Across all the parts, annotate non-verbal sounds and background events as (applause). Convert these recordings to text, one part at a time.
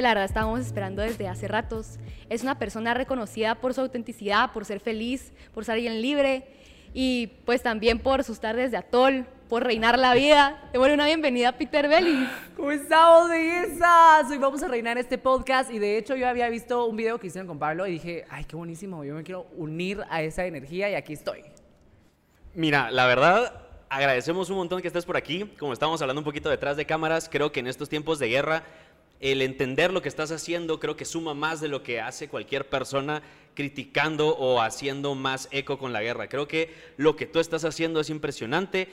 que la verdad estábamos esperando desde hace ratos. Es una persona reconocida por su autenticidad, por ser feliz, por ser alguien libre y pues también por sus tardes de atol, por reinar la vida. Te doy una bienvenida a Peter Belly. ¿Cómo estamos, bellezas? Hoy vamos a reinar este podcast y de hecho yo había visto un video que hicieron con Pablo y dije, ay, qué buenísimo, yo me quiero unir a esa energía y aquí estoy. Mira, la verdad, agradecemos un montón que estés por aquí. Como estábamos hablando un poquito detrás de cámaras, creo que en estos tiempos de guerra, el entender lo que estás haciendo creo que suma más de lo que hace cualquier persona criticando o haciendo más eco con la guerra. Creo que lo que tú estás haciendo es impresionante.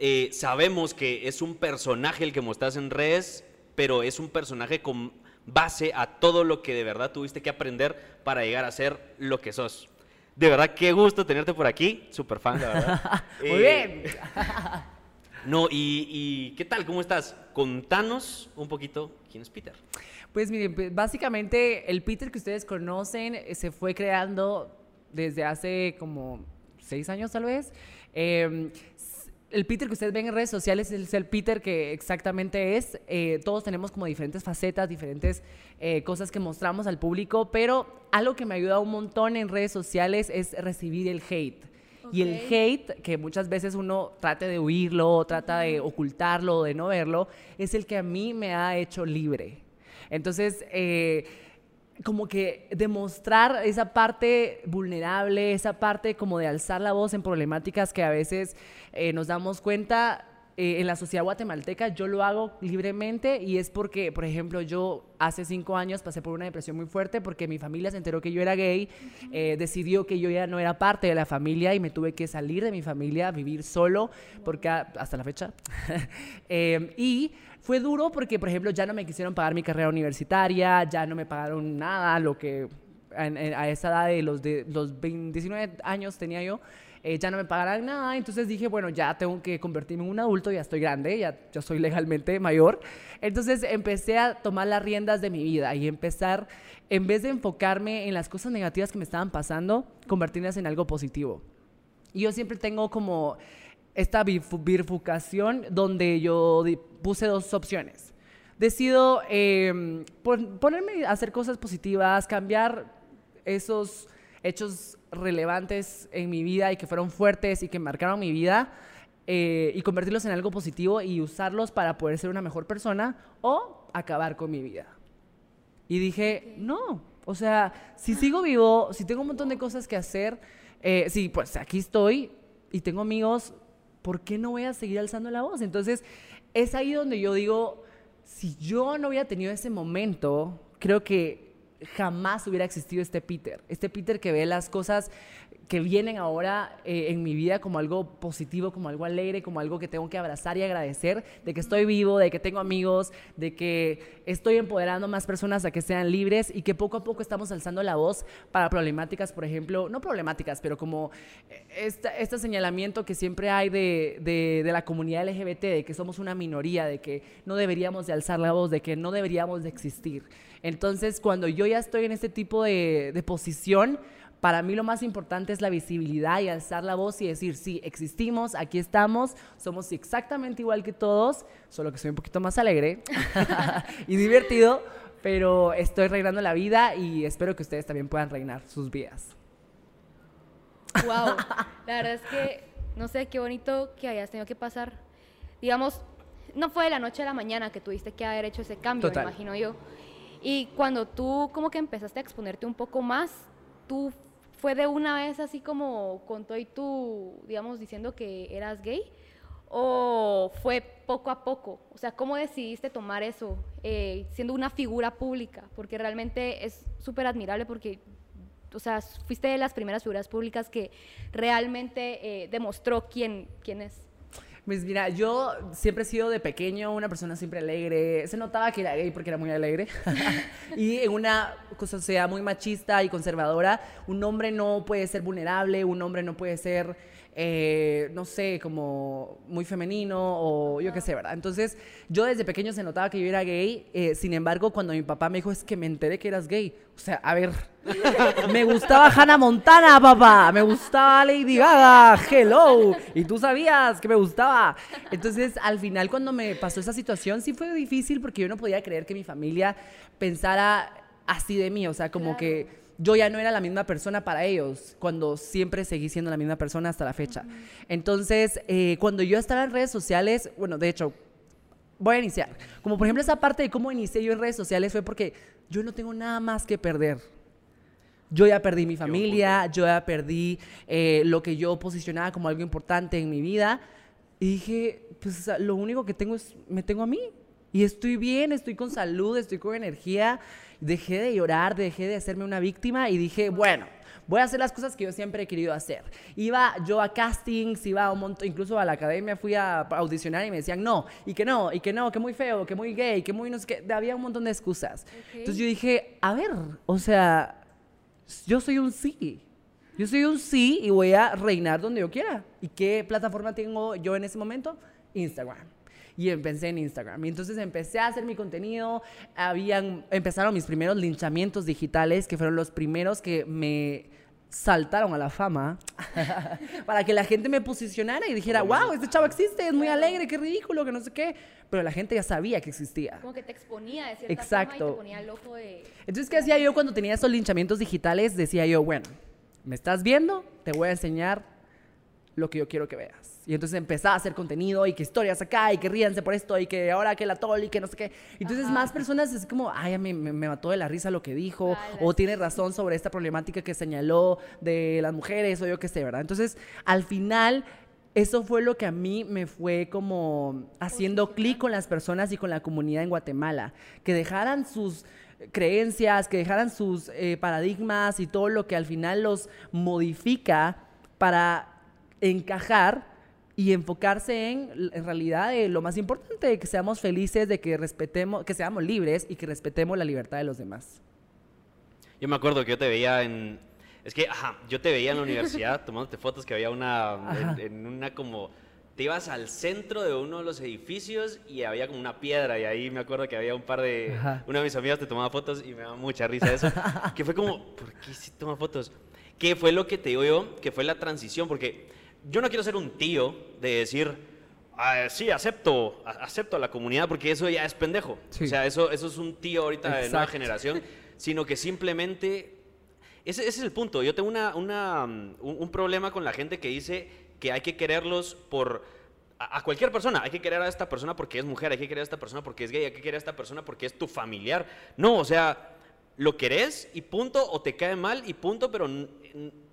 Eh, sabemos que es un personaje el que mostras en redes, pero es un personaje con base a todo lo que de verdad tuviste que aprender para llegar a ser lo que sos. De verdad, qué gusto tenerte por aquí. Súper fan, la verdad. (laughs) Muy Eh, bien. (laughs) No, y, ¿qué tal? ¿Cómo estás? Contanos un poquito quién es Peter. Pues miren, pues, básicamente el Peter que ustedes conocen eh, se fue creando desde hace como seis años tal vez. S- el Peter que ustedes ven en redes sociales es el Peter que exactamente es. Eh, todos tenemos como diferentes facetas, diferentes eh, cosas que mostramos al público, pero algo que me ayuda un montón en redes sociales es recibir el hate. Y el hate, que muchas veces uno trate de huirlo, trata de ocultarlo, de no verlo, es el que a mí me ha hecho libre. Entonces, eh, como que demostrar esa parte vulnerable, esa parte como de alzar la voz en problemáticas que a veces eh, nos damos cuenta eh, en la sociedad guatemalteca, yo lo hago libremente y es porque, por ejemplo, yo hace cinco años pasé por una depresión muy fuerte porque mi familia se enteró que yo era gay, eh, decidió que yo ya no era parte de la familia y me tuve que salir de mi familia, vivir solo, porque a- hasta la fecha. (laughs) Eh, y fue duro porque, por ejemplo, ya no me quisieron pagar mi carrera universitaria, ya no me pagaron nada, lo que en- a esa edad de los, de los 20 19 años tenía yo, eh, ya no me pagarán nada, entonces dije, bueno, ya tengo que convertirme en un adulto, ya estoy grande, ya, ya soy legalmente mayor. Entonces empecé a tomar las riendas de mi vida y empezar, en vez de enfocarme en las cosas negativas que me estaban pasando, convertirlas en algo positivo. Y yo siempre tengo como esta bifu- bifurcación donde yo puse dos opciones. Decido eh, pon- ponerme a hacer cosas positivas, cambiar esos hechos relevantes en mi vida y que fueron fuertes y que marcaron mi vida eh, y convertirlos en algo positivo y usarlos para poder ser una mejor persona o acabar con mi vida. Y dije, no, o sea, si sigo vivo, si tengo un montón de cosas que hacer, eh, sí, pues aquí estoy y tengo amigos, ¿por qué no voy a seguir alzando la voz? Entonces, es ahí donde yo digo, si yo no hubiera tenido ese momento, creo que jamás hubiera existido este Peter, este Peter que ve las cosas que vienen ahora eh, en mi vida como algo positivo, como algo alegre, como algo que tengo que abrazar y agradecer, de que estoy vivo, de que tengo amigos, de que estoy empoderando más personas a que sean libres y que poco a poco estamos alzando la voz para problemáticas, por ejemplo, no problemáticas, pero como este señalamiento que siempre hay de, de- de la comunidad LGBT, de que somos una minoría, de que no deberíamos de alzar la voz, de que no deberíamos de existir. Entonces, cuando yo ya estoy en este tipo de, de posición, para mí lo más importante es la visibilidad y alzar la voz y decir, sí, existimos, aquí estamos, somos exactamente igual que todos, solo que soy un poquito más alegre (laughs) y divertido, pero estoy reinando la vida y espero que ustedes también puedan reinar sus vidas. Wow. (laughs) La verdad es que no sé qué bonito que hayas tenido que pasar. Digamos, no fue de la noche a la mañana que tuviste que haber hecho ese cambio, Total. me imagino yo. Y cuando tú como que empezaste a exponerte un poco más, tú fue de una vez así como con todo y tú, digamos, diciendo que eras gay, o fue poco a poco. O sea, ¿cómo decidiste tomar eso eh, siendo una figura pública? Porque realmente es súper admirable porque o sea, fuiste de las primeras figuras públicas que realmente eh, demostró quién, quién es. Pues mira, yo siempre he sido de pequeño una persona siempre alegre. Se notaba que era gay porque era muy alegre. (laughs) y en una sociedad muy machista y conservadora, un hombre no puede ser vulnerable, un hombre no puede ser eh, no sé, como muy femenino o yo qué sé, ¿verdad? Entonces, yo desde pequeño se notaba que yo era gay, eh, sin embargo, cuando mi papá me dijo, es que me enteré que eras gay, o sea, a ver, me gustaba Hannah Montana, papá, me gustaba Lady Gaga, hello, y tú sabías que me gustaba. Entonces, al final, cuando me pasó esa situación, sí fue difícil porque yo no podía creer que mi familia pensara así de mí, o sea, como que yo ya no era la misma persona para ellos, cuando siempre seguí siendo la misma persona hasta la fecha. Entonces, eh, cuando yo estaba en redes sociales, bueno, de hecho, voy a iniciar. Como por ejemplo esa parte de cómo inicié yo en redes sociales fue porque yo no tengo nada más que perder. Yo ya perdí mi familia, yo ya perdí eh, lo que yo posicionaba como algo importante en mi vida. Y dije, pues lo único que tengo es, me tengo a mí. Y estoy bien, estoy con salud, estoy con energía dejé de llorar, dejé de hacerme una víctima y dije, bueno, voy a hacer las cosas que yo siempre he querido hacer. Iba yo a castings, iba a un montón, incluso a la academia fui a audicionar y me decían no, y que no, y que no, que muy feo, que muy gay, que muy no sé qué, había un montón de excusas. Entonces yo dije, a ver, o sea, yo soy un sí. Yo soy un sí y voy a reinar donde yo quiera. ¿Y qué plataforma tengo yo en ese momento? Instagram y empecé en Instagram. Y entonces empecé a hacer mi contenido, habían, empezaron mis primeros linchamientos digitales, que fueron los primeros que me saltaron a la fama (laughs) para que la gente me posicionara y dijera, wow, este chavo existe, es muy alegre, qué ridículo, que no sé qué. Pero la gente ya sabía que existía. Como que te exponía de cierta Exacto. forma y te ponía el ojo de... Entonces, ¿qué hacía yo cuando tenía esos linchamientos digitales? Decía yo, bueno, ¿me estás viendo? Te voy a enseñar lo que yo quiero que veas. Y entonces empezaba a hacer contenido y que historias acá y que ríanse por esto y que ahora que la tol y que no sé qué. Entonces más personas es como, ay, me, me, mató de la risa lo que dijo o tiene razón sobre esta problemática que señaló de las mujeres o yo qué sé, ¿verdad? Entonces al final eso fue lo que a mí me fue como haciendo clic con las personas y con la comunidad en Guatemala, que dejaran sus creencias, que dejaran sus eh, paradigmas y todo lo que al final los modifica para encajar y enfocarse en, en realidad, lo más importante, de que seamos felices, de que respetemos, que seamos libres y que respetemos la libertad de los demás. Yo me acuerdo que yo te veía en, es que, ajá, yo te veía en la universidad (laughs) tomándote fotos que había una, en, una como, te ibas al centro de uno de los edificios y había como una piedra y ahí me acuerdo que había un par de, una de mis amigas te tomaba fotos y me daba mucha risa eso, (laughs) que fue como, ¿por qué si toma fotos? ¿Qué fue lo que te digo yo? Que fue la transición, porque yo no quiero ser un tío de decir, ah, sí, acepto, acepto a la comunidad, porque eso ya es pendejo. O sea, eso, eso es un tío ahorita de nueva generación, (laughs) sino que simplemente... Ese, es el punto. Yo tengo una, una, un, problema con la gente que dice que hay que quererlos por... A, cualquier persona, hay que querer a esta persona porque es mujer, hay que querer a esta persona porque es gay, hay que querer a esta persona porque es tu familiar. No, o sea, lo querés y punto, o te cae mal y punto, pero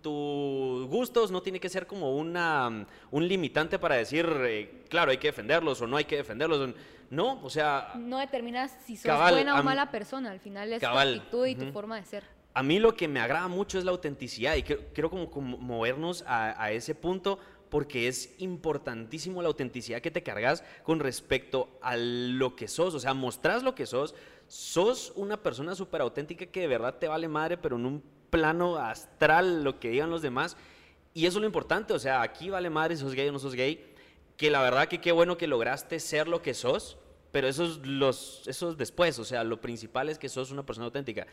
tus gustos no tiene que ser como una, un limitante para decir, eh, claro, hay que defenderlos o no hay que defenderlos. No, o sea... No determinas si sos buena o mala persona, al final es tu actitud y tu forma de ser. A mí lo que me agrada mucho es la autenticidad y quiero, como, movernos a, a ese punto porque es importantísimo la autenticidad que te cargas con respecto a lo que sos, o sea, mostrás lo que sos, sos una persona súper auténtica que de verdad te vale madre, pero en un plano astral lo que digan los demás. Y eso es lo importante, o sea, aquí vale madre si sos gay o no sos gay, que la verdad que qué bueno que lograste ser lo que sos, pero eso es, los, eso después, o sea, lo principal es que sos una persona auténtica.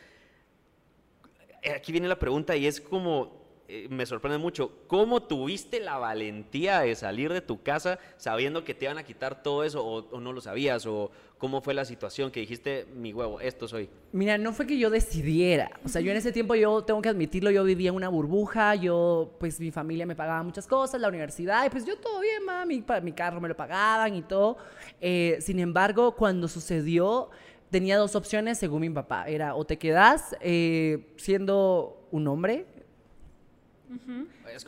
Aquí viene la pregunta y es como, eh, me sorprende mucho. ¿Cómo tuviste la valentía de salir de tu casa sabiendo que te iban a quitar todo eso o, no lo sabías? ¿O cómo fue la situación que dijiste, mi huevo, esto soy? Mira, no fue que yo decidiera. O sea, yo en ese tiempo, yo tengo que admitirlo, yo vivía en una burbuja, yo, pues mi familia me pagaba muchas cosas, la universidad, y pues yo todo bien, mami, mi, carro me lo pagaban y todo. Eh, sin embargo, cuando sucedió tenía dos opciones según mi papá. Era o te quedas eh, siendo un hombre,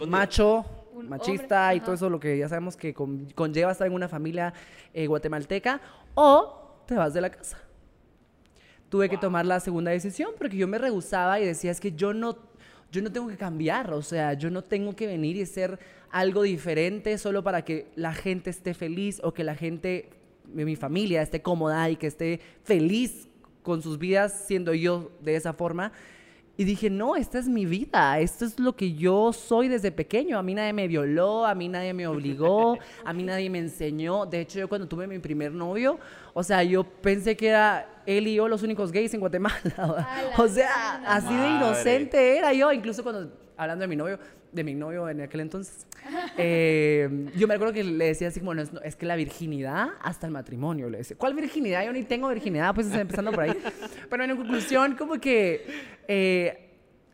macho, machista y todo eso, lo que ya sabemos que conlleva estar en una familia eh, guatemalteca, o te vas de la casa. Tuve que tomar la segunda decisión porque yo me rehusaba y decía, es que yo no, yo no tengo que cambiar, o sea, yo no tengo que venir y ser algo diferente solo para que la gente esté feliz o que la gente, mi familia, esté cómoda y que esté feliz con sus vidas siendo yo de esa forma. Y dije, no, esta es mi vida, esto es lo que yo soy desde pequeño. A mí nadie me violó, a mí nadie me obligó, a mí nadie me enseñó. De hecho, yo cuando tuve mi primer novio, o sea, yo pensé que era él y yo los únicos gays en Guatemala. (laughs) o sea, así de inocente era yo. Incluso cuando, hablando de mi novio, de mi novio en aquel entonces, eh, yo me acuerdo que le decía así como, no, es, que la virginidad hasta el matrimonio, le decía. ¿Cuál virginidad? Yo ni tengo virginidad, pues empezando por ahí. Pero en conclusión, como que eh,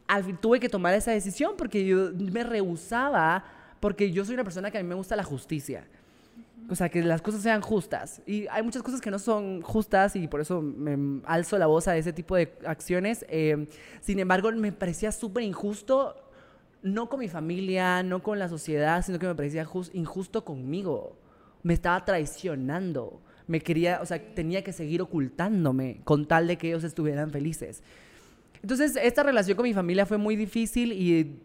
al tuve que tomar esa decisión porque yo me rehusaba, porque yo soy una persona que a mí me gusta la justicia. O sea, que las cosas sean justas. Y hay muchas cosas que no son justas y por eso me alzo la voz a ese tipo de acciones. Eh, sin embargo, me parecía súper injusto, no con mi familia, no con la sociedad, sino que me parecía jus- injusto conmigo. Me estaba traicionando. Me quería, o sea, tenía que seguir ocultándome con tal de que ellos estuvieran felices. Entonces, esta relación con mi familia fue muy difícil y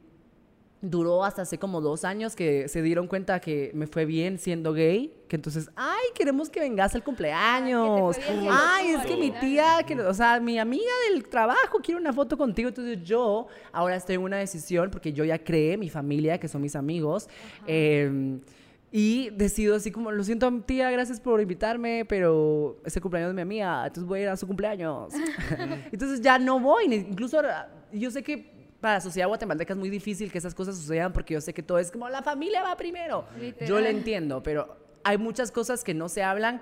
duró hasta hace como dos años que se dieron cuenta que me fue bien siendo gay, que entonces, ay, queremos que vengas al cumpleaños. Ay, es que mi tía, que, o sea, mi amiga del trabajo quiere una foto contigo. Entonces yo ahora estoy en una decisión porque yo ya creé mi familia, que son mis amigos. eh, y decido así como, lo siento tía, gracias por invitarme, pero es el cumpleaños de mi amiga, entonces voy a ir a su cumpleaños. (laughs) entonces ya no voy, incluso yo sé que para la sociedad guatemalteca es muy difícil que esas cosas sucedan porque yo sé que todo es como la familia va primero. Yo Literal. lo entiendo, pero hay muchas cosas que no se hablan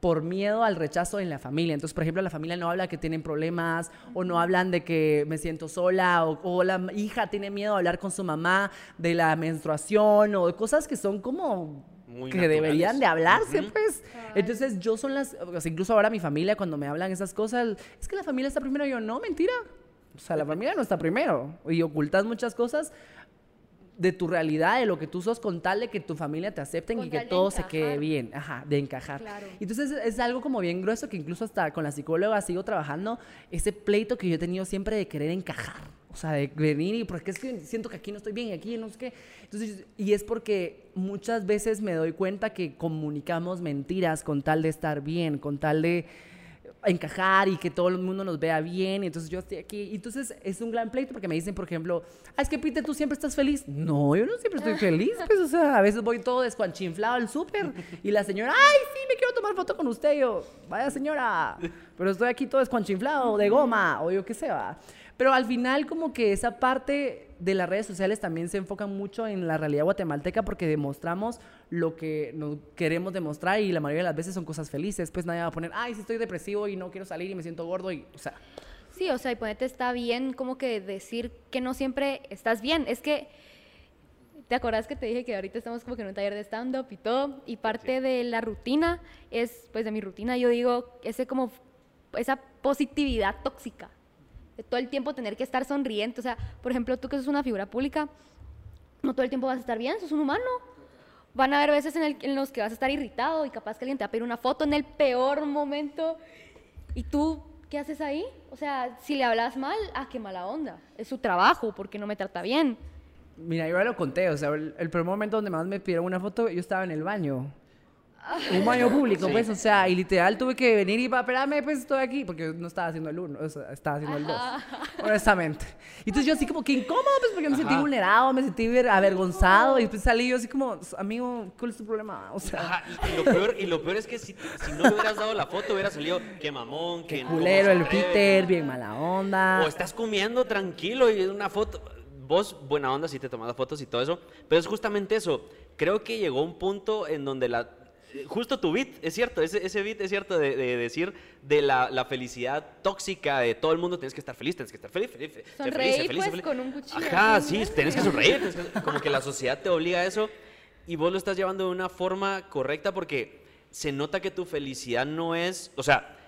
por miedo al rechazo en la familia. Entonces, por ejemplo, la familia no habla que tienen problemas o no hablan de que me siento sola o, o la hija tiene miedo a hablar con su mamá de la menstruación o de cosas que son como Muy que naturales. deberían de hablarse, Ujú. pues. Entonces, yo son las, incluso ahora mi familia cuando me hablan esas cosas, es que la familia está primero, yo no, mentira. O sea, la familia no está primero y ocultas muchas cosas de tu realidad, de lo que tú sos, con tal de que tu familia te acepten Con y que todo se quede bien, ajá, de encajar. Claro. Entonces es algo como bien grueso que incluso hasta con la psicóloga sigo trabajando ese pleito que yo he tenido siempre de querer encajar. O sea, de venir y porque es que siento que aquí no estoy bien y aquí no sé qué. Entonces, y es porque muchas veces me doy cuenta que comunicamos mentiras con tal de estar bien, con tal de encajar y que todo el mundo nos vea bien. Y entonces yo estoy aquí. Y entonces es un gran pleito porque me dicen, por ejemplo, ah, es que Peter, tú siempre estás feliz. No, yo no siempre estoy (laughs) feliz. Pues, o sea, a veces voy todo descuanchinflado al súper y la señora, ay, sí, me quiero tomar foto con usted. Y yo, vaya señora, pero estoy aquí todo descuanchinflado, de goma, o yo qué sé, va. Pero al final como que esa parte de las redes sociales también se enfoca mucho en la realidad guatemalteca porque demostramos lo que nos queremos demostrar y la mayoría de las veces son cosas felices. Pues nadie va a poner, ay, sí estoy depresivo y no quiero salir y me siento gordo y, o sea, Sí, o sea, y ponete está bien como que decir que no siempre estás bien. Es que, ¿te acordás que te dije que ahorita estamos como que en un taller de stand-up y todo? Y parte de la rutina es, pues de mi rutina, yo digo, ese como, esa positividad tóxica. De todo el tiempo tener que estar sonriente. O sea, por ejemplo, tú que sos una figura pública, no todo el tiempo vas a estar bien, sos un humano. Van a haber veces en, los que vas a estar irritado y capaz que alguien te va a pedir una foto en el peor momento. ¿Y tú qué haces ahí? O sea, si le hablas mal, ah, qué mala onda. Es su trabajo, porque no me trata bien. mira, yo ya lo conté, o sea, el, el primer momento donde más me pidieron una foto, yo estaba en el baño. Un baño público, pues, o sea, y literal tuve que venir y espérame, pues estoy aquí, porque no estaba haciendo el uno, o sea, estaba haciendo el dos, honestamente. Y entonces yo así como que incómodo, pues, porque me sentí Ajá. vulnerado, me sentí ver- avergonzado, y después salí yo así como, amigo, ¿cuál es tu problema? O sea, Ajá, y, lo peor, y lo peor es que si, si no le hubieras dado la foto, hubiera salido qué mamón, qué culero el Peter, bien mala onda. O estás comiendo tranquilo y una foto. Vos, buena onda, sí te tomas fotos y todo eso. Pero es justamente eso. Creo que llegó un punto en donde la. Justo tu beat, es cierto, ese, ese beat es cierto de, de decir de la, la felicidad tóxica de todo el mundo, tienes que estar feliz, tienes que estar feliz, feliz, feliz, feliz, pues, feliz. con un cuchillo Ajá, sí, tienes que sonreír, tienes que- como que la (laughs) sociedad te obliga a eso y vos lo estás llevando de una forma correcta porque se nota que tu felicidad no es, o sea,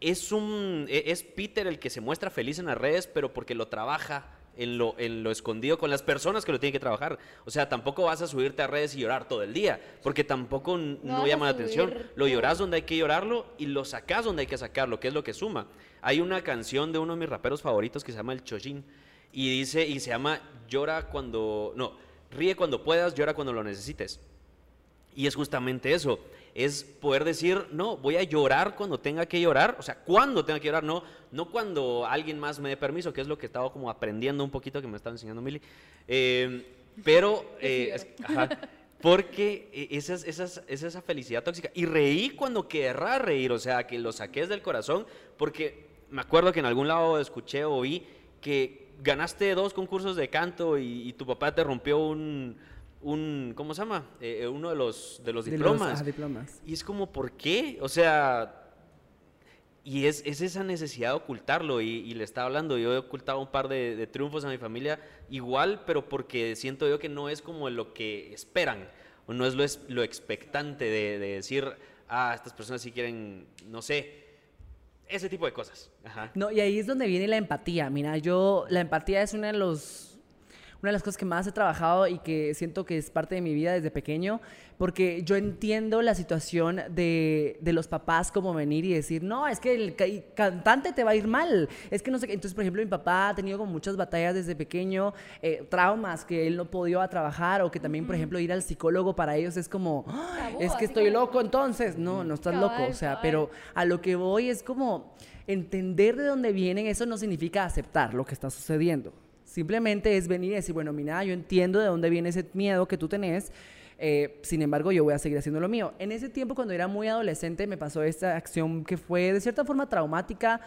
es un e- es Peter el que se muestra feliz en las redes, pero porque lo trabaja en lo, en lo escondido con las personas que lo tienen que trabajar. O sea, tampoco vas a subirte a redes y llorar todo el día, porque tampoco No no, llama la atención. Lo lloras donde hay que llorarlo y lo sacas donde hay que sacarlo, que es lo que suma. Hay una canción de uno de mis raperos favoritos que se llama El Chojin y dice y se llama Llora cuando no, ríe cuando puedas, llora cuando lo necesites. Y es justamente eso. Es poder decir, no, voy a llorar cuando tenga que llorar, o sea, cuando tenga que llorar, no, no cuando alguien más me dé permiso, que es lo que estaba como aprendiendo un poquito que me estaba enseñando Mili. (laughs) Eh, pero, eh, es- ajá, porque eh, esa es, esa es- es esa felicidad tóxica. Y reí cuando querrá reír, o sea, que lo saques del corazón, porque me acuerdo que en algún lado escuché o vi que ganaste dos concursos de canto y, y tu papá te rompió un, un ¿cómo se llama? Eh, eh, uno de los, de los De los- diplomas. diplomas. Y es como, ¿por qué? O sea, y es, es esa necesidad de ocultarlo. Y, y le estaba hablando, yo he ocultado un par de, de triunfos a mi familia igual, pero porque siento yo que no es como lo que esperan, o no es lo, es, lo expectante de, de decir, ah, estas personas sí quieren, no sé, ese tipo de cosas. Ajá. No, y ahí es donde viene la empatía. Mira, yo, la empatía es una de los una de las cosas que más he trabajado y que siento que es parte de mi vida desde pequeño, porque yo entiendo la situación de, de los papás como venir y decir, no, es que el ca- cantante te va a ir mal, es que no sé qué. Entonces, por ejemplo, mi papá ha tenido como muchas batallas desde pequeño, eh, traumas que él no podía trabajar o que también, por ejemplo, ir al psicólogo para ellos es como, "Ah, Tabú, es que estoy loco entonces. No, no estás loco, o sea, cabal. pero a lo que voy es como entender de dónde vienen, eso no significa aceptar lo que está sucediendo. Simplemente es venir y decir, bueno, mira, yo entiendo de dónde viene ese miedo que tú tenés, eh, sin embargo, yo voy a seguir haciendo lo mío. En ese tiempo, cuando era muy adolescente, me pasó esta acción que fue de cierta forma traumática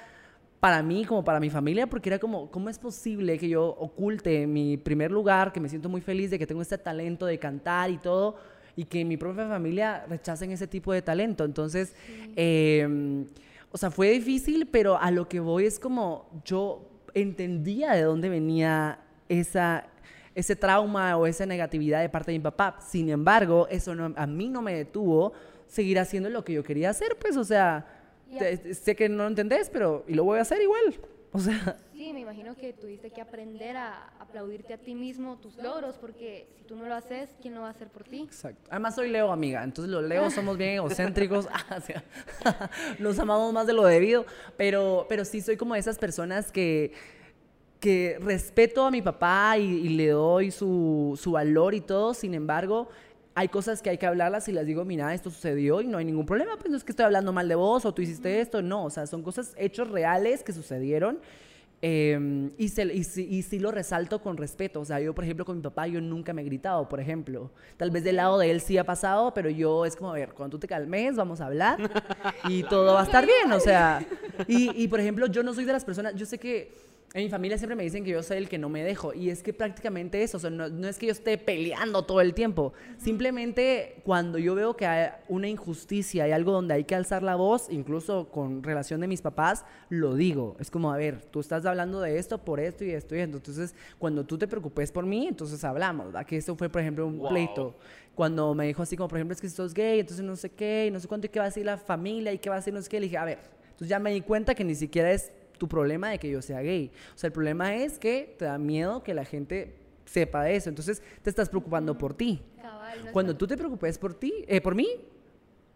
para mí, como para mi familia, porque era como, ¿cómo es posible que yo oculte mi primer lugar, que me siento muy feliz de que tengo este talento de cantar y todo, y que mi propia familia rechacen ese tipo de talento? Entonces, eh, o sea, fue difícil, pero a lo que voy es como yo entendía de dónde venía esa, ese trauma o esa negatividad de parte de mi papá. Sin embargo, eso no, a mí no me detuvo seguir haciendo lo que yo quería hacer, pues, o sea, te- sé que no lo entendés, pero y lo voy a hacer igual. O sea, Sí, me imagino que tuviste que aprender a aplaudirte a ti mismo tus logros, porque si tú no lo haces, ¿quién lo va a hacer por ti? Exacto. Además soy Leo, amiga. Entonces los Leos somos bien egocéntricos. (laughs) Ah, (laughs) Nos amamos más de lo debido. Pero, pero sí soy como esas personas que, que respeto a mi papá y, y le doy su, su valor y todo. Sin embargo, hay cosas que hay que hablarlas y las digo, mira, esto sucedió y no hay ningún problema. Pues no es que estoy hablando mal de vos o tú hiciste esto. No, o sea, son cosas, hechos reales que sucedieron. Eh, y, se- y sí- y lo resalto con respeto. O sea, yo, por ejemplo, con mi papá, yo nunca me he gritado, por ejemplo. Tal vez del lado de él sí ha pasado, pero yo es como, a ver, cuando tú te calmes, vamos a hablar y (laughs) todo va a estar bien. O sea, y, y, por ejemplo, yo no soy de las personas, yo sé que en mi familia siempre me dicen que yo soy el que no me dejo. Y es que prácticamente eso, o sea, no, no es que yo esté peleando todo el tiempo. Simplemente cuando yo veo que hay una injusticia, hay algo donde hay que alzar la voz, incluso con relación de mis papás, lo digo. Es como, a ver, tú estás hablando de esto por esto y esto y esto. Entonces, cuando tú te preocupes por mí, entonces hablamos, ¿verdad? Que esto fue, por ejemplo, un Wow. pleito. Cuando me dijo así como, por ejemplo, es que sos gay, entonces no sé qué, y no sé cuánto, y qué va a decir la familia, y qué va a decir no sé qué. Le dije, a ver, entonces ya me di cuenta que ni siquiera es tu problema de que yo sea gay. O sea, el problema es que te da miedo que la gente sepa de eso. Entonces, te estás preocupando por ti. Cabal, no es Cuando tú te preocupes por ti, eh, por mí,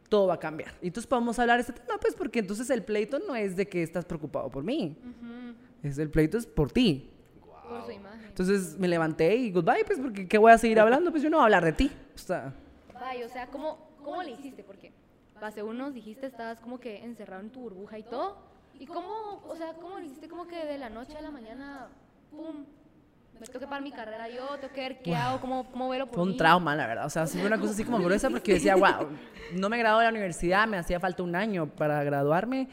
todo va a cambiar. Y entonces podemos hablar de este tema, pues porque entonces el pleito no es de que estás preocupado por mí. Es el pleito es por ti. por su imagen. Entonces me levanté y goodbye, pues porque ¿qué voy a seguir hablando? Pues yo no voy a hablar de ti. O sea, Vaya, o sea, ¿cómo, ¿cómo le hiciste? Porque hace unos dijiste estabas como que encerrado en tu burbuja y todo. ¿Y cómo, o sea, cómo le hiciste como que de la noche a la mañana, pum, me tengo que parar mi carrera yo, tengo que ver qué hago, cómo, cómo velo por fue un mí? trauma, la verdad. O sea, fue una cosa así como gruesa porque yo decía, wow, no me gradué de la universidad, me hacía falta un año para graduarme.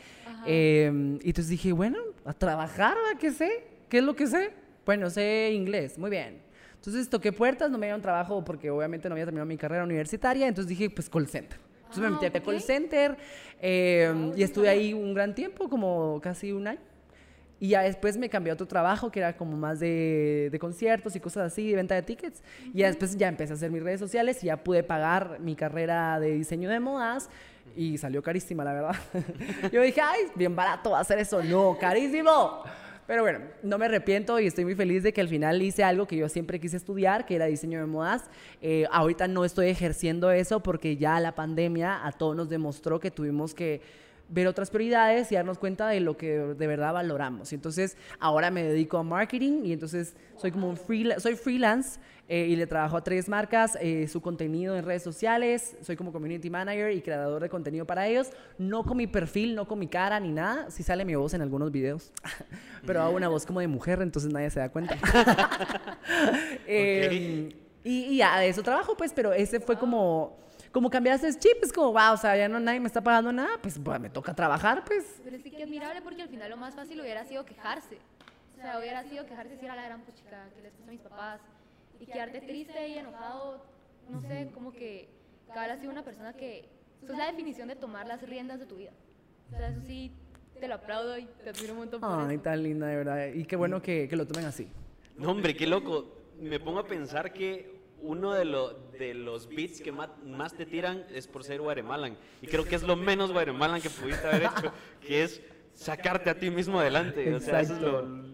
Eh, y entonces dije, bueno, a trabajar, ¿verdad? ¿Qué sé? ¿Qué es lo que sé? Bueno, sé inglés, muy bien. Entonces toqué puertas, no me dieron trabajo porque obviamente no había terminado mi carrera universitaria, entonces dije, pues call center. Entonces me Ah, metí a ok. call center eh, y estuve ahí un gran tiempo, como casi un año. Y ya después me cambié a otro trabajo que era como más de, de conciertos y cosas así, de venta de tickets. Y ya después ya empecé a hacer mis redes sociales y ya pude pagar mi carrera de diseño de modas y salió carísima, la verdad. (laughs) Yo dije, ay, bien barato va a ser eso. No, carísimo. Pero bueno, no me arrepiento y estoy muy feliz de que al final hice algo que yo siempre quise estudiar, que era diseño de modas. Eh, ahorita no estoy ejerciendo eso porque ya la pandemia a todos nos demostró que tuvimos que ver otras prioridades y darnos cuenta de lo que de verdad valoramos. Y entonces ahora me dedico a marketing y entonces soy como un freelance, soy freelance eh, y le trabajo a tres marcas eh, su contenido en redes sociales, soy como community manager y creador de contenido para ellos, no con mi perfil, no con mi cara ni nada, sí sale mi voz en algunos videos, (laughs) pero hago una voz como de mujer, entonces nadie se da cuenta. (laughs) Em, y, y de eso trabajo pues, pero ese fue como como cambiaste el chip, es como, wow, o sea, ya no nadie me está pagando nada, pues, pues me toca trabajar, pues. Pero sí que admirable porque al final lo más fácil hubiera sido quejarse. O sea, hubiera sido quejarse si era la gran puchica que les puse a mis papás y quedarte triste y enojado, no sé, como que cada ha sido una persona que, eso es la definición de tomar las riendas de tu vida. O sea, eso sí, te lo aplaudo y te admiro un montón por Ay, eso. tan linda, de verdad. Y qué bueno que, que lo tomen así. No, hombre, qué loco. Me pongo a pensar que uno de, lo- de los beats que más, más te tiran es por ser Guaremalan. Y creo que es lo menos Guaremalan que pudiste haber hecho, que es sacarte a ti mismo adelante. O sea, eso es lo-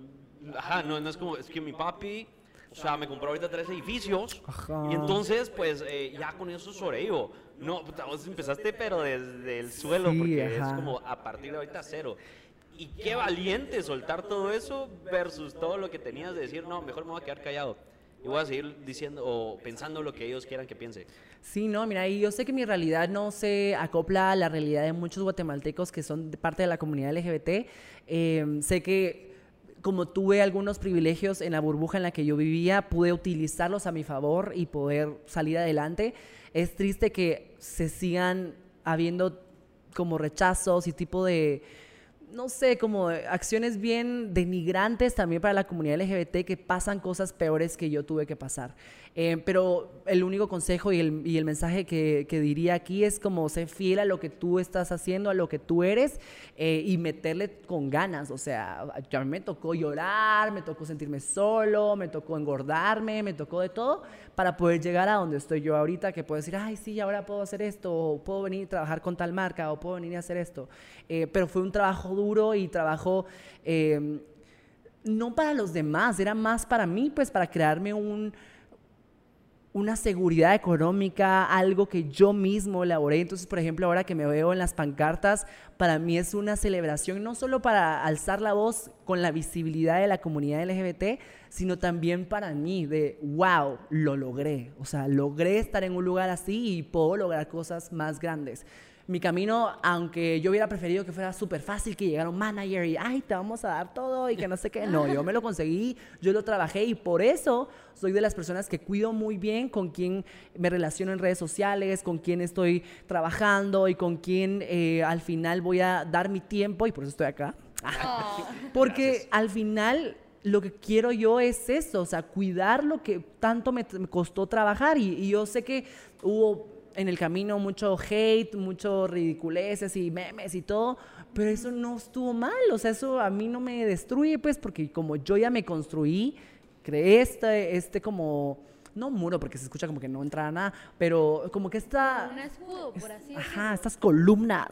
Ajá, no, no es como, es que mi papi, o sea, me compró ahorita tres edificios Ajá. y entonces, pues, eh, ya con eso sobrevivo. No, vos empezaste, pero desde el suelo, Sí, porque ajá. es como a partir de ahorita cero. Y qué valiente soltar todo eso versus todo lo que tenías de decir, no, mejor me voy a quedar callado. Voy a seguir diciendo o pensando lo que ellos quieran que piense. Sí, no, mira, y yo sé que mi realidad no se acopla a la realidad de muchos guatemaltecos que son parte de la comunidad LGBT. Eh, sé que como tuve algunos privilegios en la burbuja en la que yo vivía, pude utilizarlos a mi favor y poder salir adelante. Es triste que se sigan habiendo como rechazos y tipo de, no sé, como acciones bien denigrantes también para la comunidad LGBT que pasan cosas peores que yo tuve que pasar. Eh, pero el único consejo y el, y el mensaje que, que diría aquí es como ser fiel a lo que tú estás haciendo, a lo que tú eres eh, y meterle con ganas. O sea, a me tocó llorar, me tocó sentirme solo, me tocó engordarme, me tocó de todo para poder llegar a donde estoy yo ahorita, que puedo decir, ay, sí, ahora puedo hacer esto, o puedo venir a trabajar con tal marca, o puedo venir a hacer esto. Eh, pero fue un trabajo duro y trabajo... eh, no para los demás, era más para mí, pues para crearme un, una seguridad económica, algo que yo mismo elaboré. Entonces, por ejemplo, ahora que me veo en las pancartas, para mí es una celebración, no solo para alzar la voz con la visibilidad de la comunidad LGBT, sino también para mí, de, wow, lo logré. O sea, logré estar en un lugar así y puedo lograr cosas más grandes. Mi camino, aunque yo hubiera preferido que fuera súper fácil, que llegara un manager y, ay, te vamos a dar todo y que no sé qué. No, yo me lo conseguí, yo lo trabajé y por eso soy de las personas que cuido muy bien con quién me relaciono en redes sociales, con quién estoy trabajando y con quién eh, al final voy a dar mi tiempo y por eso estoy acá. Porque al final lo que quiero yo es eso, o sea, cuidar lo que tanto me, me costó trabajar y, y yo sé que hubo en el camino mucho hate, mucho ridiculeces y memes y todo, pero eso no estuvo mal, o sea, eso a mí no me destruye, pues, porque como yo ya me construí, creé este, este como, no muro, porque se escucha como que no entra nada, pero como que esta... Un escudo, por así. Ajá, estas columnas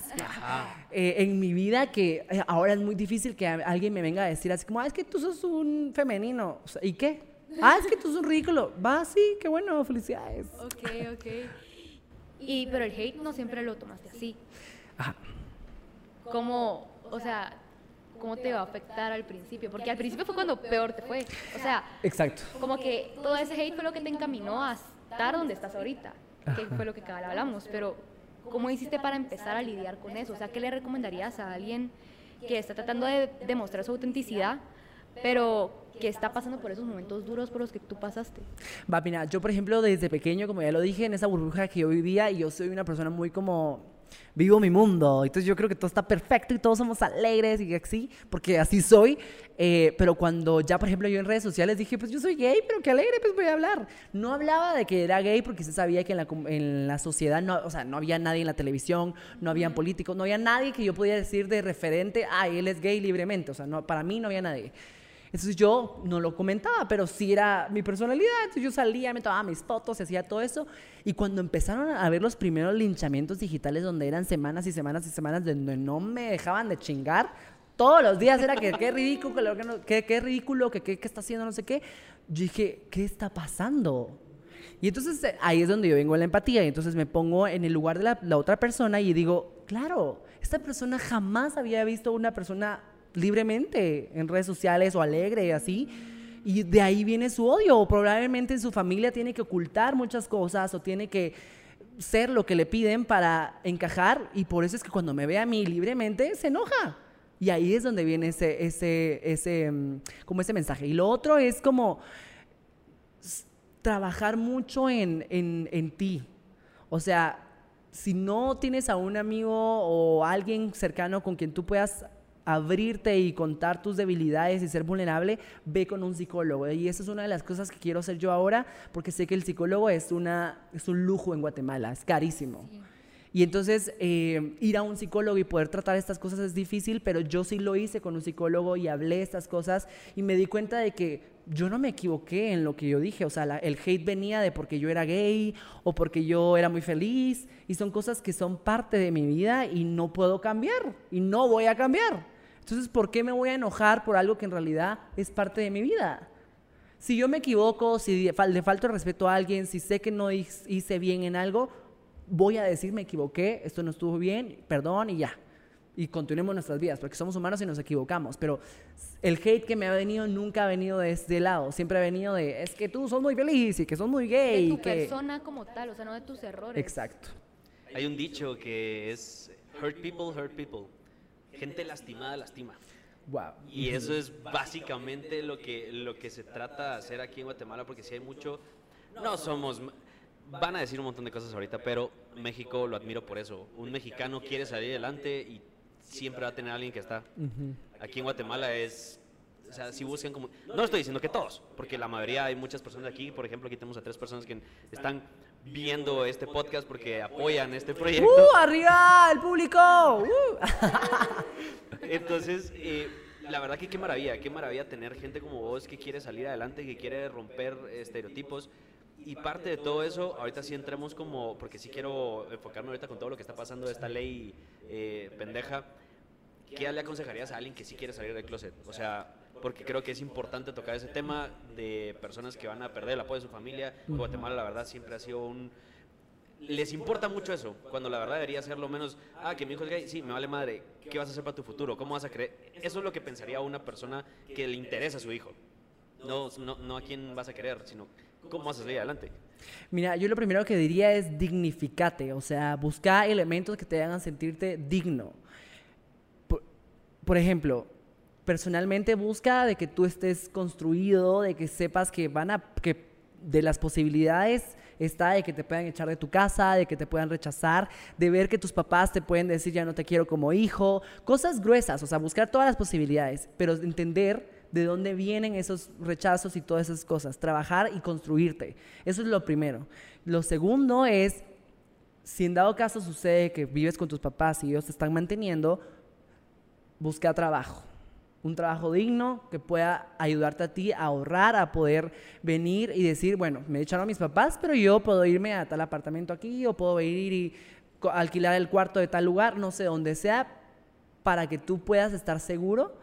eh, en mi vida que eh, ahora es muy difícil que alguien me venga a decir así como, ah, es que tú sos un femenino. O sea, ¿Y qué? Ah, es que tú sos un ridículo. Va, sí, qué bueno, felicidades. Ok, ok. Y, pero el hate no siempre lo tomaste así. Ajá. ¿Cómo, o sea, cómo te va a afectar al principio? Porque al principio fue cuando peor te fue. O sea, Exacto. como que todo ese hate fue lo que te encaminó a estar donde estás ahorita, que fue lo que cabal hablamos, pero ¿cómo hiciste para empezar a lidiar con eso? O sea, ¿qué le recomendarías a alguien que está tratando de demostrar su autenticidad, pero que está pasando por esos momentos duros por los que tú pasaste? Va, mira, yo por ejemplo desde pequeño, como ya lo dije, en esa burbuja que yo vivía, y yo soy una persona muy como vivo mi mundo, entonces yo creo que todo está perfecto y todos somos alegres y así, porque así soy, eh, pero cuando ya por ejemplo yo en redes sociales dije, pues yo soy gay, pero qué alegre, pues voy a hablar. No hablaba de que era gay porque se sabía que en la, en la sociedad, no, o sea, no había nadie en la televisión, no habían políticos, no había nadie que yo pudiera decir de referente, ah, él es gay libremente, o sea, no, para mí no había nadie. Entonces yo no lo comentaba, pero sí era mi personalidad. Entonces yo salía, me tomaba mis fotos, hacía todo eso. Y cuando empezaron a ver los primeros linchamientos digitales, donde eran semanas y semanas y semanas, donde no me dejaban de chingar, todos los días era que qué ridículo, que, que qué ridículo, que qué está haciendo, no sé qué. Yo dije, ¿qué está pasando? Y entonces eh, ahí es donde yo vengo a la empatía y entonces me pongo en el lugar de la, la otra persona y digo, claro, esta persona jamás había visto una persona libremente en redes sociales o alegre, así. Y de ahí viene su odio. O probablemente en su familia tiene que ocultar muchas cosas o tiene que ser lo que le piden para encajar. Y por eso es que cuando me ve a mí libremente, se enoja. Y ahí es donde viene ese, ese, ese, mm, como ese mensaje. Y lo otro es como trabajar mucho en, en, en ti. O sea, si no tienes a un amigo o alguien cercano con quien tú puedas abrirte y contar tus debilidades y ser vulnerable, ve con un psicólogo. Y esa es una de las cosas que quiero hacer yo ahora, porque sé que el psicólogo es, una, es un lujo en Guatemala, es carísimo. Y entonces eh, ir a un psicólogo y poder tratar estas cosas es difícil, pero yo sí lo hice con un psicólogo y hablé estas cosas y me di cuenta de que yo no me equivoqué en lo que yo dije. O sea, la- el hate venía de porque yo era gay o porque yo era muy feliz y son cosas que son parte de mi vida y no puedo cambiar y no voy a cambiar. Entonces, ¿por qué me voy a enojar por algo que en realidad es parte de mi vida? Si yo me equivoco, si le falto el respeto a alguien, si sé que no hice bien en algo, voy a decir me equivoqué, esto no estuvo bien, perdón y ya. Y continuemos nuestras vidas, porque somos humanos y nos equivocamos. Pero el hate que me ha venido nunca ha venido de este lado. Siempre ha venido de, es que tú sos muy feliz y que sos muy gay. De y tu que... persona como tal, o sea, no de tus errores. Exacto. Hay un dicho que es hurt people, hurt people. Gente lastimada lastima. Wow. Y eso es básicamente lo que, lo que se trata de hacer aquí en Guatemala, porque si hay mucho, no somos, van a decir un montón de cosas ahorita, pero México lo admiro por eso. Un mexicano quiere salir adelante y siempre va a tener a alguien que está. Aquí en Guatemala es, o sea, si buscan como, no estoy diciendo que todos, porque la mayoría hay muchas personas aquí, por ejemplo, aquí tenemos a tres personas que están viendo este podcast porque apoyan este proyecto. ¡Uh, arriba el público! ¡Uh! (laughs) Entonces, eh, la verdad que qué maravilla, qué maravilla tener gente como vos que quiere salir adelante, que quiere romper estereotipos. Y parte de todo eso, ahorita sí entremos como, porque sí quiero enfocarme ahorita con todo lo que está pasando de esta ley eh, pendeja. ¿Qué le aconsejarías a alguien que sí quiere salir del closet? O sea, porque creo que es importante tocar ese tema de personas que van a perder el apoyo de su familia. Guatemala, la verdad, siempre ha sido un, les importa mucho eso, cuando la verdad debería ser lo menos, ah, que mi hijo es gay, sí, me vale madre, ¿qué vas a hacer para tu futuro? ¿Cómo vas a creer? Eso es lo que pensaría una persona que le interesa a su hijo. No, no, no a quién vas a querer, sino cómo vas a salir adelante. Mira, yo lo primero que diría es dignificate, o sea, busca elementos que te hagan sentirte digno. Por, por ejemplo, personalmente busca de que tú estés construido, de que sepas que van a, que de las posibilidades está de que te puedan echar de tu casa, de que te puedan rechazar, de ver que tus papás te pueden decir ya no te quiero como hijo, cosas gruesas, o sea, buscar todas las posibilidades, pero entender de dónde vienen esos rechazos y todas esas cosas, trabajar y construirte. Eso es lo primero. Lo segundo es, si en dado caso sucede que vives con tus papás y ellos te están manteniendo, busca trabajo un trabajo digno que pueda ayudarte a ti a ahorrar, a poder venir y decir, bueno, me echaron a mis papás, pero yo puedo irme a tal apartamento aquí o puedo ir y alquilar el cuarto de tal lugar, no sé, donde sea, para que tú puedas estar seguro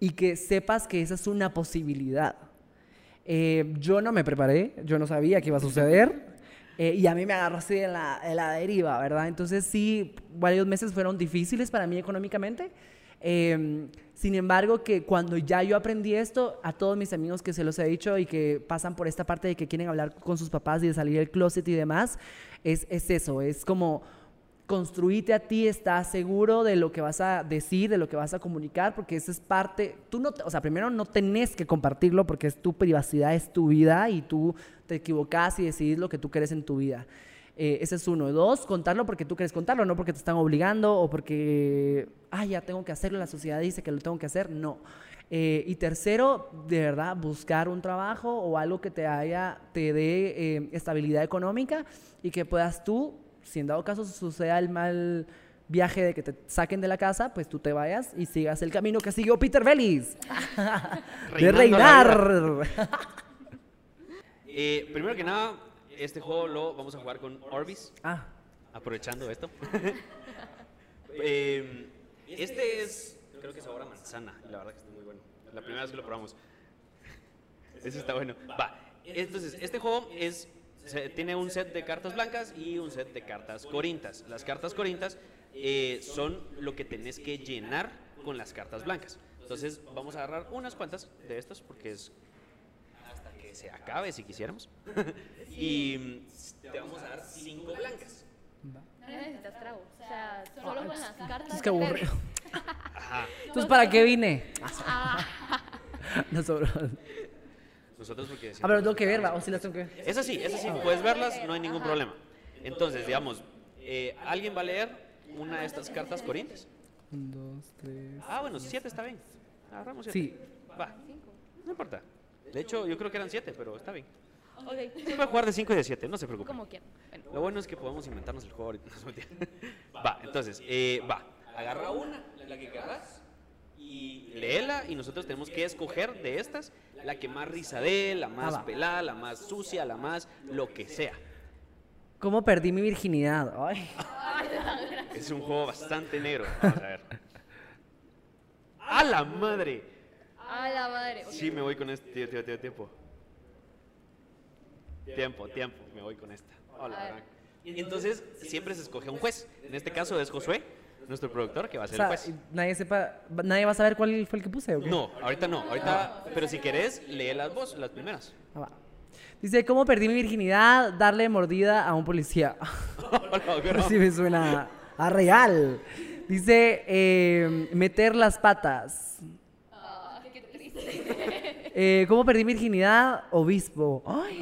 y que sepas que esa es una posibilidad. Eh, yo no me preparé, yo no sabía qué iba a suceder. eh, y a mí me agarró así en la, en la deriva, ¿verdad? Entonces sí, varios meses fueron difíciles para mí económicamente. Eh, sin embargo, que cuando ya yo aprendí esto, a todos mis amigos que se los he dicho y que pasan por esta parte de que quieren hablar con sus papás y de salir del closet y demás, es, es eso, es como construirte a ti, estás seguro de lo que vas a decir, de lo que vas a comunicar, porque eso es parte, tú no, o sea, primero no tenés que compartirlo porque es tu privacidad, es tu vida y tú te equivocas y decidís lo que tú quieres en tu vida. Eh, ese es uno. Dos, contarlo porque tú quieres contarlo, no porque te están obligando o porque, ah, ya tengo que hacerlo, la sociedad dice que lo tengo que hacer. No. Eh, y tercero, de verdad, buscar un trabajo o algo que te haya, te dé eh, estabilidad económica y que puedas tú, si en dado caso suceda el mal viaje de que te saquen de la casa, pues tú te vayas y sigas el camino que siguió Peter Bellis. (laughs) de reinar. (laughs) Eh, primero que nada, este juego lo vamos a jugar con Orbis, ah, aprovechando esto. (laughs) Eh, este es, creo que sabor a manzana, la verdad que está muy bueno. La primera vez que lo probamos. (laughs) Ese está bueno. Va, entonces, este juego es se- tiene un set de cartas blancas y un set de cartas corintas. Las cartas corintas eh, son lo que tenés que llenar con las cartas blancas. Entonces vamos a agarrar unas cuantas de estas porque es que se acabe si quisiéramos. (laughs) y te vamos a dar cinco blancas. No necesitas trago. O sea, solo con las cartas. Es que aburrido. Ajá. Entonces, ¿para qué vine? Ah, (laughs) No sobró. Nosotros porque Ah, pero tengo que verla, o si las tengo que ver. Es así, es así, puedes verlas, no hay ningún problema. Entonces, digamos, eh, ¿alguien va a leer una de estas cartas corintias? Un, dos, tres. Ah, bueno, siete está bien. Agarramos siete. Sí. Va, no importa. De hecho, yo creo que eran siete, pero está bien. ok. Se puede jugar de cinco y de siete, no se preocupe. Como quieran. Bueno, Lo bueno es que podemos inventarnos el juego ahorita. (laughs) Va, entonces, eh, va. Agarra una, la que querrás, y léela, y nosotros tenemos que escoger de estas la que más risa dé, la más Ah, pelada, la más sucia, la más lo que sea. ¿Cómo perdí mi virginidad? Ay. Es un juego bastante negro. Vamos a ver. ¡A la madre! A la madre. Sí, me voy con este. Tío, tío, tío, tiempo. Tiempo, tiempo. Me voy con esta. Hola. Y entonces siempre se escoge un juez. En este caso es Josué, nuestro productor, que va a O ser sea, el juez. nadie sepa, nadie va a saber cuál fue el que puse, ¿o qué? No, ahorita no. Ahorita, pero si querés, lee las vos, las primeras. Ah, va. Dice, ¿cómo perdí mi virginidad? Darle mordida a un policía. (laughs) Hola, (laughs) pero- Sí me suena a real. Dice, eh, meter las patas. Eh, ¿Cómo perdí mi virginidad? Obispo. Ay.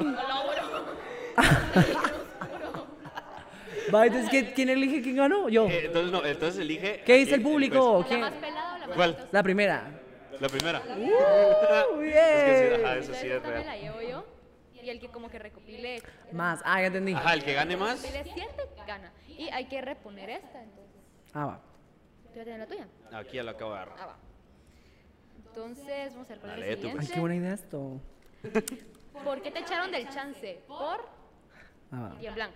Va, entonces, ¿qué- ¿quién elige quién ganó? Yo. Eh, entonces, no, entonces elige. ¿Qué dice el juez. público? ¿La ¿Quién? más pelada o la más ¿Cuál? La primera. La primera. Uh, (laughs) Es que sí, bien. ajá, eso sí es la real. llevo yo. Y el que como que recopile. Más. Ah, ya entendí. Ajá, el que gane más. Recopile siete, gana. Y hay que reponer esta, entonces. Ah, va. ¿Tú la tuya? Aquí ya lo acabo de agarrar. Ah, va. Entonces, vamos a ver cuál Dale, es el tú, pues. Ay, qué buena idea esto. (laughs) ¿Por qué te echaron del chance? Por Ah, y en blanco,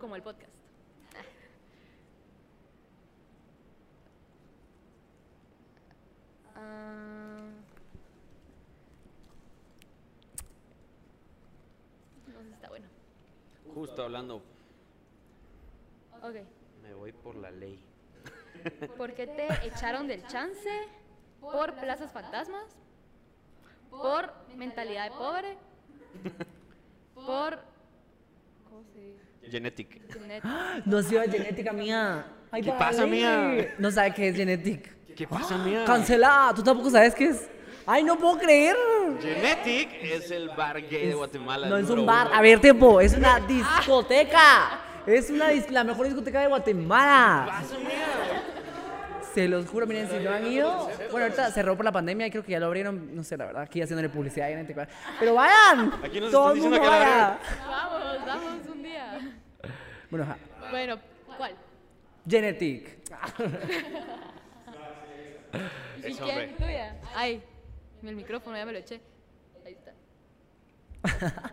como el podcast. Ah. No sé si está bueno. Justo hablando, Ok. me voy por la ley. ¿Por qué te echaron del chance? ¿Por plazas fantasmas? ¿Por mentalidad de pobre? (laughs) ¿Por... ¿Cómo se dice? Genetic. Genet- (gasps) No ha sido genética mía. Ay, ¿Qué pasa, mía? No sabe qué es genetic. ¿Qué pasa, mía? Cancelada. Tú tampoco sabes qué es. Ay, no puedo creer. Genetic es el bar gay de Guatemala. No es un bar. uno. A ver, tiempo. Es una discoteca. (laughs) Es una dis- la mejor discoteca de Guatemala. Pasa, mía. Se los juro, miren, si no han ido. Bueno, ahorita cerró por la pandemia y creo que ya lo abrieron. No sé, la verdad, aquí haciéndole publicidad. a Genetic. Pero vayan. Aquí nos Todo el diciendo mundo que la vaya. Vamos, vamos un día. Bueno, ajá. Bueno, ¿cuál? Genetic. (laughs) ¿Y quién? ¿Tuya? Ay, el micrófono ya me lo eché. Ahí está. (laughs)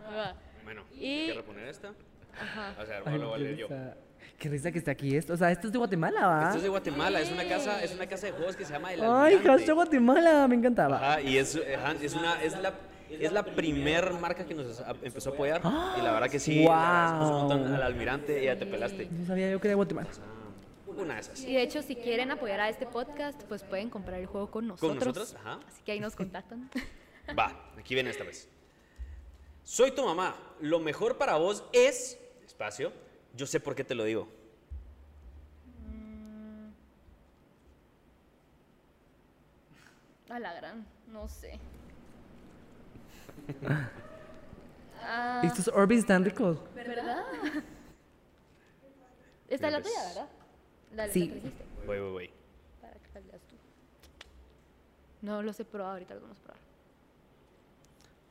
Bueno, Y- hay que reponer esta. Ajá. O sea, Ay, lo voy a leer yo. Qué risa que está aquí esto. O sea, esto es de Guatemala, ¿va? Esto es de Guatemala, es una casa, es una casa de juegos que se llama El Ay, Almirante. hashtag Guatemala, me encantaba. Ajá, y es, ajá, es una, es la, es la primer marca que nos empezó a apoyar. Y la verdad que sí, agradecemos un montón Wow. al almirante y ya te pelaste. No sabía yo que era de Guatemala. Una de esas. Y de hecho, si quieren apoyar a este podcast, pues pueden comprar el juego con nosotros. Con nosotros, ajá. Así que ahí nos contactan. (laughs) Va, aquí viene esta vez. Soy tu mamá. Lo mejor para vos es. Espacio. Yo sé por qué te lo digo. A la gran, no sé. (laughs) Ah, Estos Orbis están ricos. ¿Verdad? (laughs) Esta es la tuya, ¿verdad? Dale, Sí. la que Voy, voy, voy. para que la leas tú. No los he probado, ahorita los vamos a probar.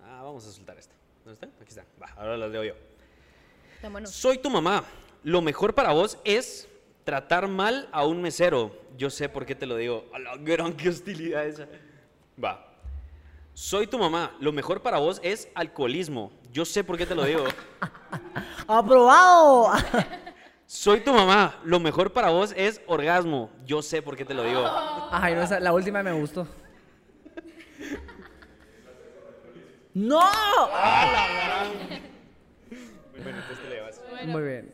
Ah, vamos a soltar esta. ¿Dónde está? Aquí está. Va, ahora las leo yo. Soy tu mamá. Lo mejor para vos es tratar mal a un mesero. Yo sé por qué te lo digo. A la gran qué hostilidad esa. Va. Soy tu mamá. Lo mejor para vos es alcoholismo. Yo sé por qué te lo digo. (laughs) ¡Aprobado! (laughs) Soy tu mamá. Lo mejor para vos es orgasmo. Yo sé por qué te lo digo. (gasps) Ay, no, esa- la última me gustó. (laughs) ¡No! Bueno, Muy bien.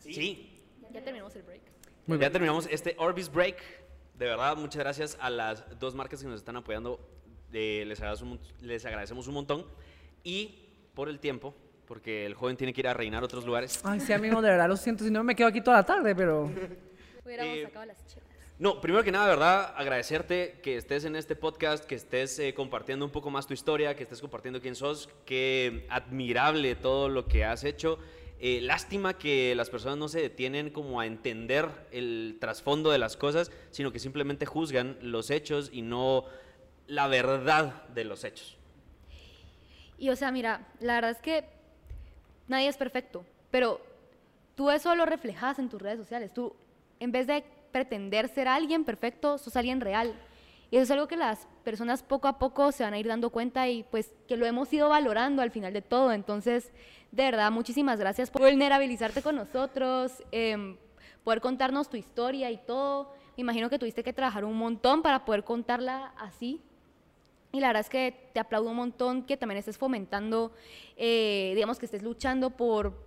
Sí, Ya terminamos el break. Muy ya bien. terminamos este Orbis Break. De verdad, muchas gracias a las dos marcas que nos están apoyando. Eh, les, agradecemos, un- les agradecemos un montón. Y por el tiempo, porque el joven tiene que ir a reinar otros lugares. Ay, sí, amigo, de verdad lo siento. Si no, me quedo aquí toda la tarde, pero. Hubiéramos Eh, sacado las chelas. No, primero que nada, ¿verdad? Agradecerte que estés en este podcast, que estés eh, compartiendo un poco más tu historia, que estés compartiendo quién sos. Qué admirable todo lo que has hecho. Eh, lástima que las personas no se detienen como a entender el trasfondo de las cosas, sino que simplemente juzgan los hechos y no la verdad de los hechos. Y o sea, mira, la verdad es que nadie es perfecto, pero tú eso lo reflejas en tus redes sociales. Tú, en vez de pretender ser alguien perfecto, sos alguien real. Y eso es algo que las personas poco a poco se van a ir dando cuenta y pues que lo hemos ido valorando al final de todo. Entonces, de verdad, muchísimas gracias por vulnerabilizarte con nosotros, em, poder contarnos tu historia y todo. Me imagino que tuviste que trabajar un montón para poder contarla así. Y la verdad es que te aplaudo un montón que también estés fomentando, eh, digamos que estés luchando por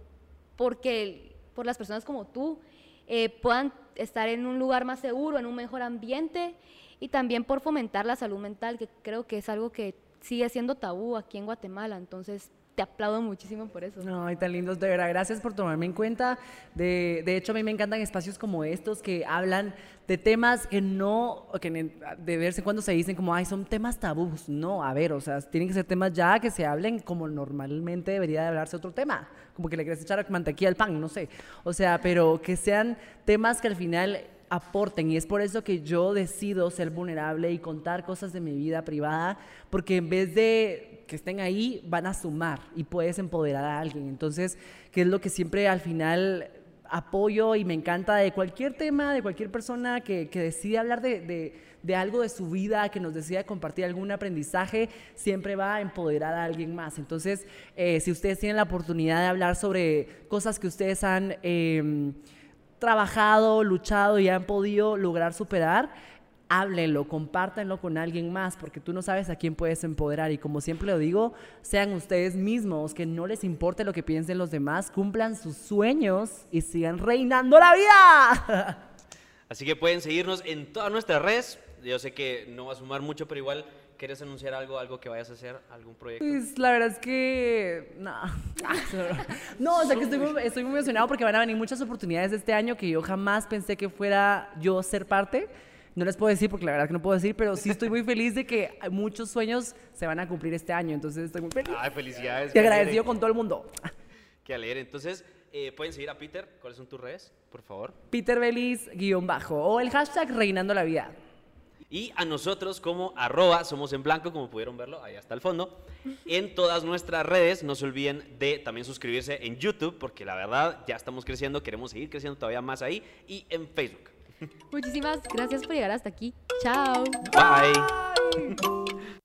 porque por las personas como tú eh, puedan estar en un lugar más seguro, en un mejor ambiente y también por fomentar la salud mental, que creo que es algo que sigue siendo tabú aquí en Guatemala. Entonces, te aplaudo muchísimo por eso. Ay, tan lindos, de verdad. Gracias por tomarme en cuenta. De, de hecho, a mí me encantan espacios como estos que hablan de temas que no, que de en cuando se dicen como, ay, son temas tabús. No, a ver, o sea, tienen que ser temas ya que se hablen como normalmente debería de hablarse otro tema. Como que le quieres echar mantequilla al pan, no sé. O sea, pero que sean temas que al final aporten. Y es por eso que yo decido ser vulnerable y contar cosas de mi vida privada porque en vez de que estén ahí van a sumar y puedes empoderar a alguien. Entonces que es lo que siempre al final apoyo y me encanta de cualquier tema de cualquier persona que, que decide hablar de, de- algo de su vida que nos decida compartir algún aprendizaje siempre va a empoderar a alguien más. Entonces eh, si ustedes tienen la oportunidad de hablar sobre cosas que ustedes han em, trabajado, luchado y han podido lograr superar, háblenlo, compártanlo con alguien más, porque tú no sabes a quién puedes empoderar. Y como siempre lo digo, sean ustedes mismos, que no les importe lo que piensen los demás, cumplan sus sueños y sigan reinando la vida. (laughs) Así que pueden seguirnos en todas nuestras redes. Yo sé que no va a sumar mucho, pero igual, ¿quieres anunciar algo, algo que vayas a hacer, algún proyecto? Pues la verdad es que no. (laughs) No, o sea que estoy muy, estoy muy emocionado porque van a venir muchas oportunidades este año que yo jamás pensé que fuera yo ser parte. No les puedo decir porque la verdad que no puedo decir, pero sí estoy muy feliz de que muchos sueños se van a cumplir este año. Entonces estoy muy feliz. Ay, felicidades. Y agradecido con todo el mundo. Qué alegre. Entonces, eh, pueden seguir a Peter. ¿Cuáles son tus redes, por favor? Peter Belis guion bajo o el hashtag reinando la vida. Y a nosotros como arroba somos en blanco, como pudieron verlo, ahí hasta el fondo. (laughs) En todas nuestras redes, no se olviden de también suscribirse en YouTube, porque la verdad ya estamos creciendo, queremos seguir creciendo todavía más ahí. Y en Facebook. Muchísimas gracias por llegar hasta aquí. Chao. Bye.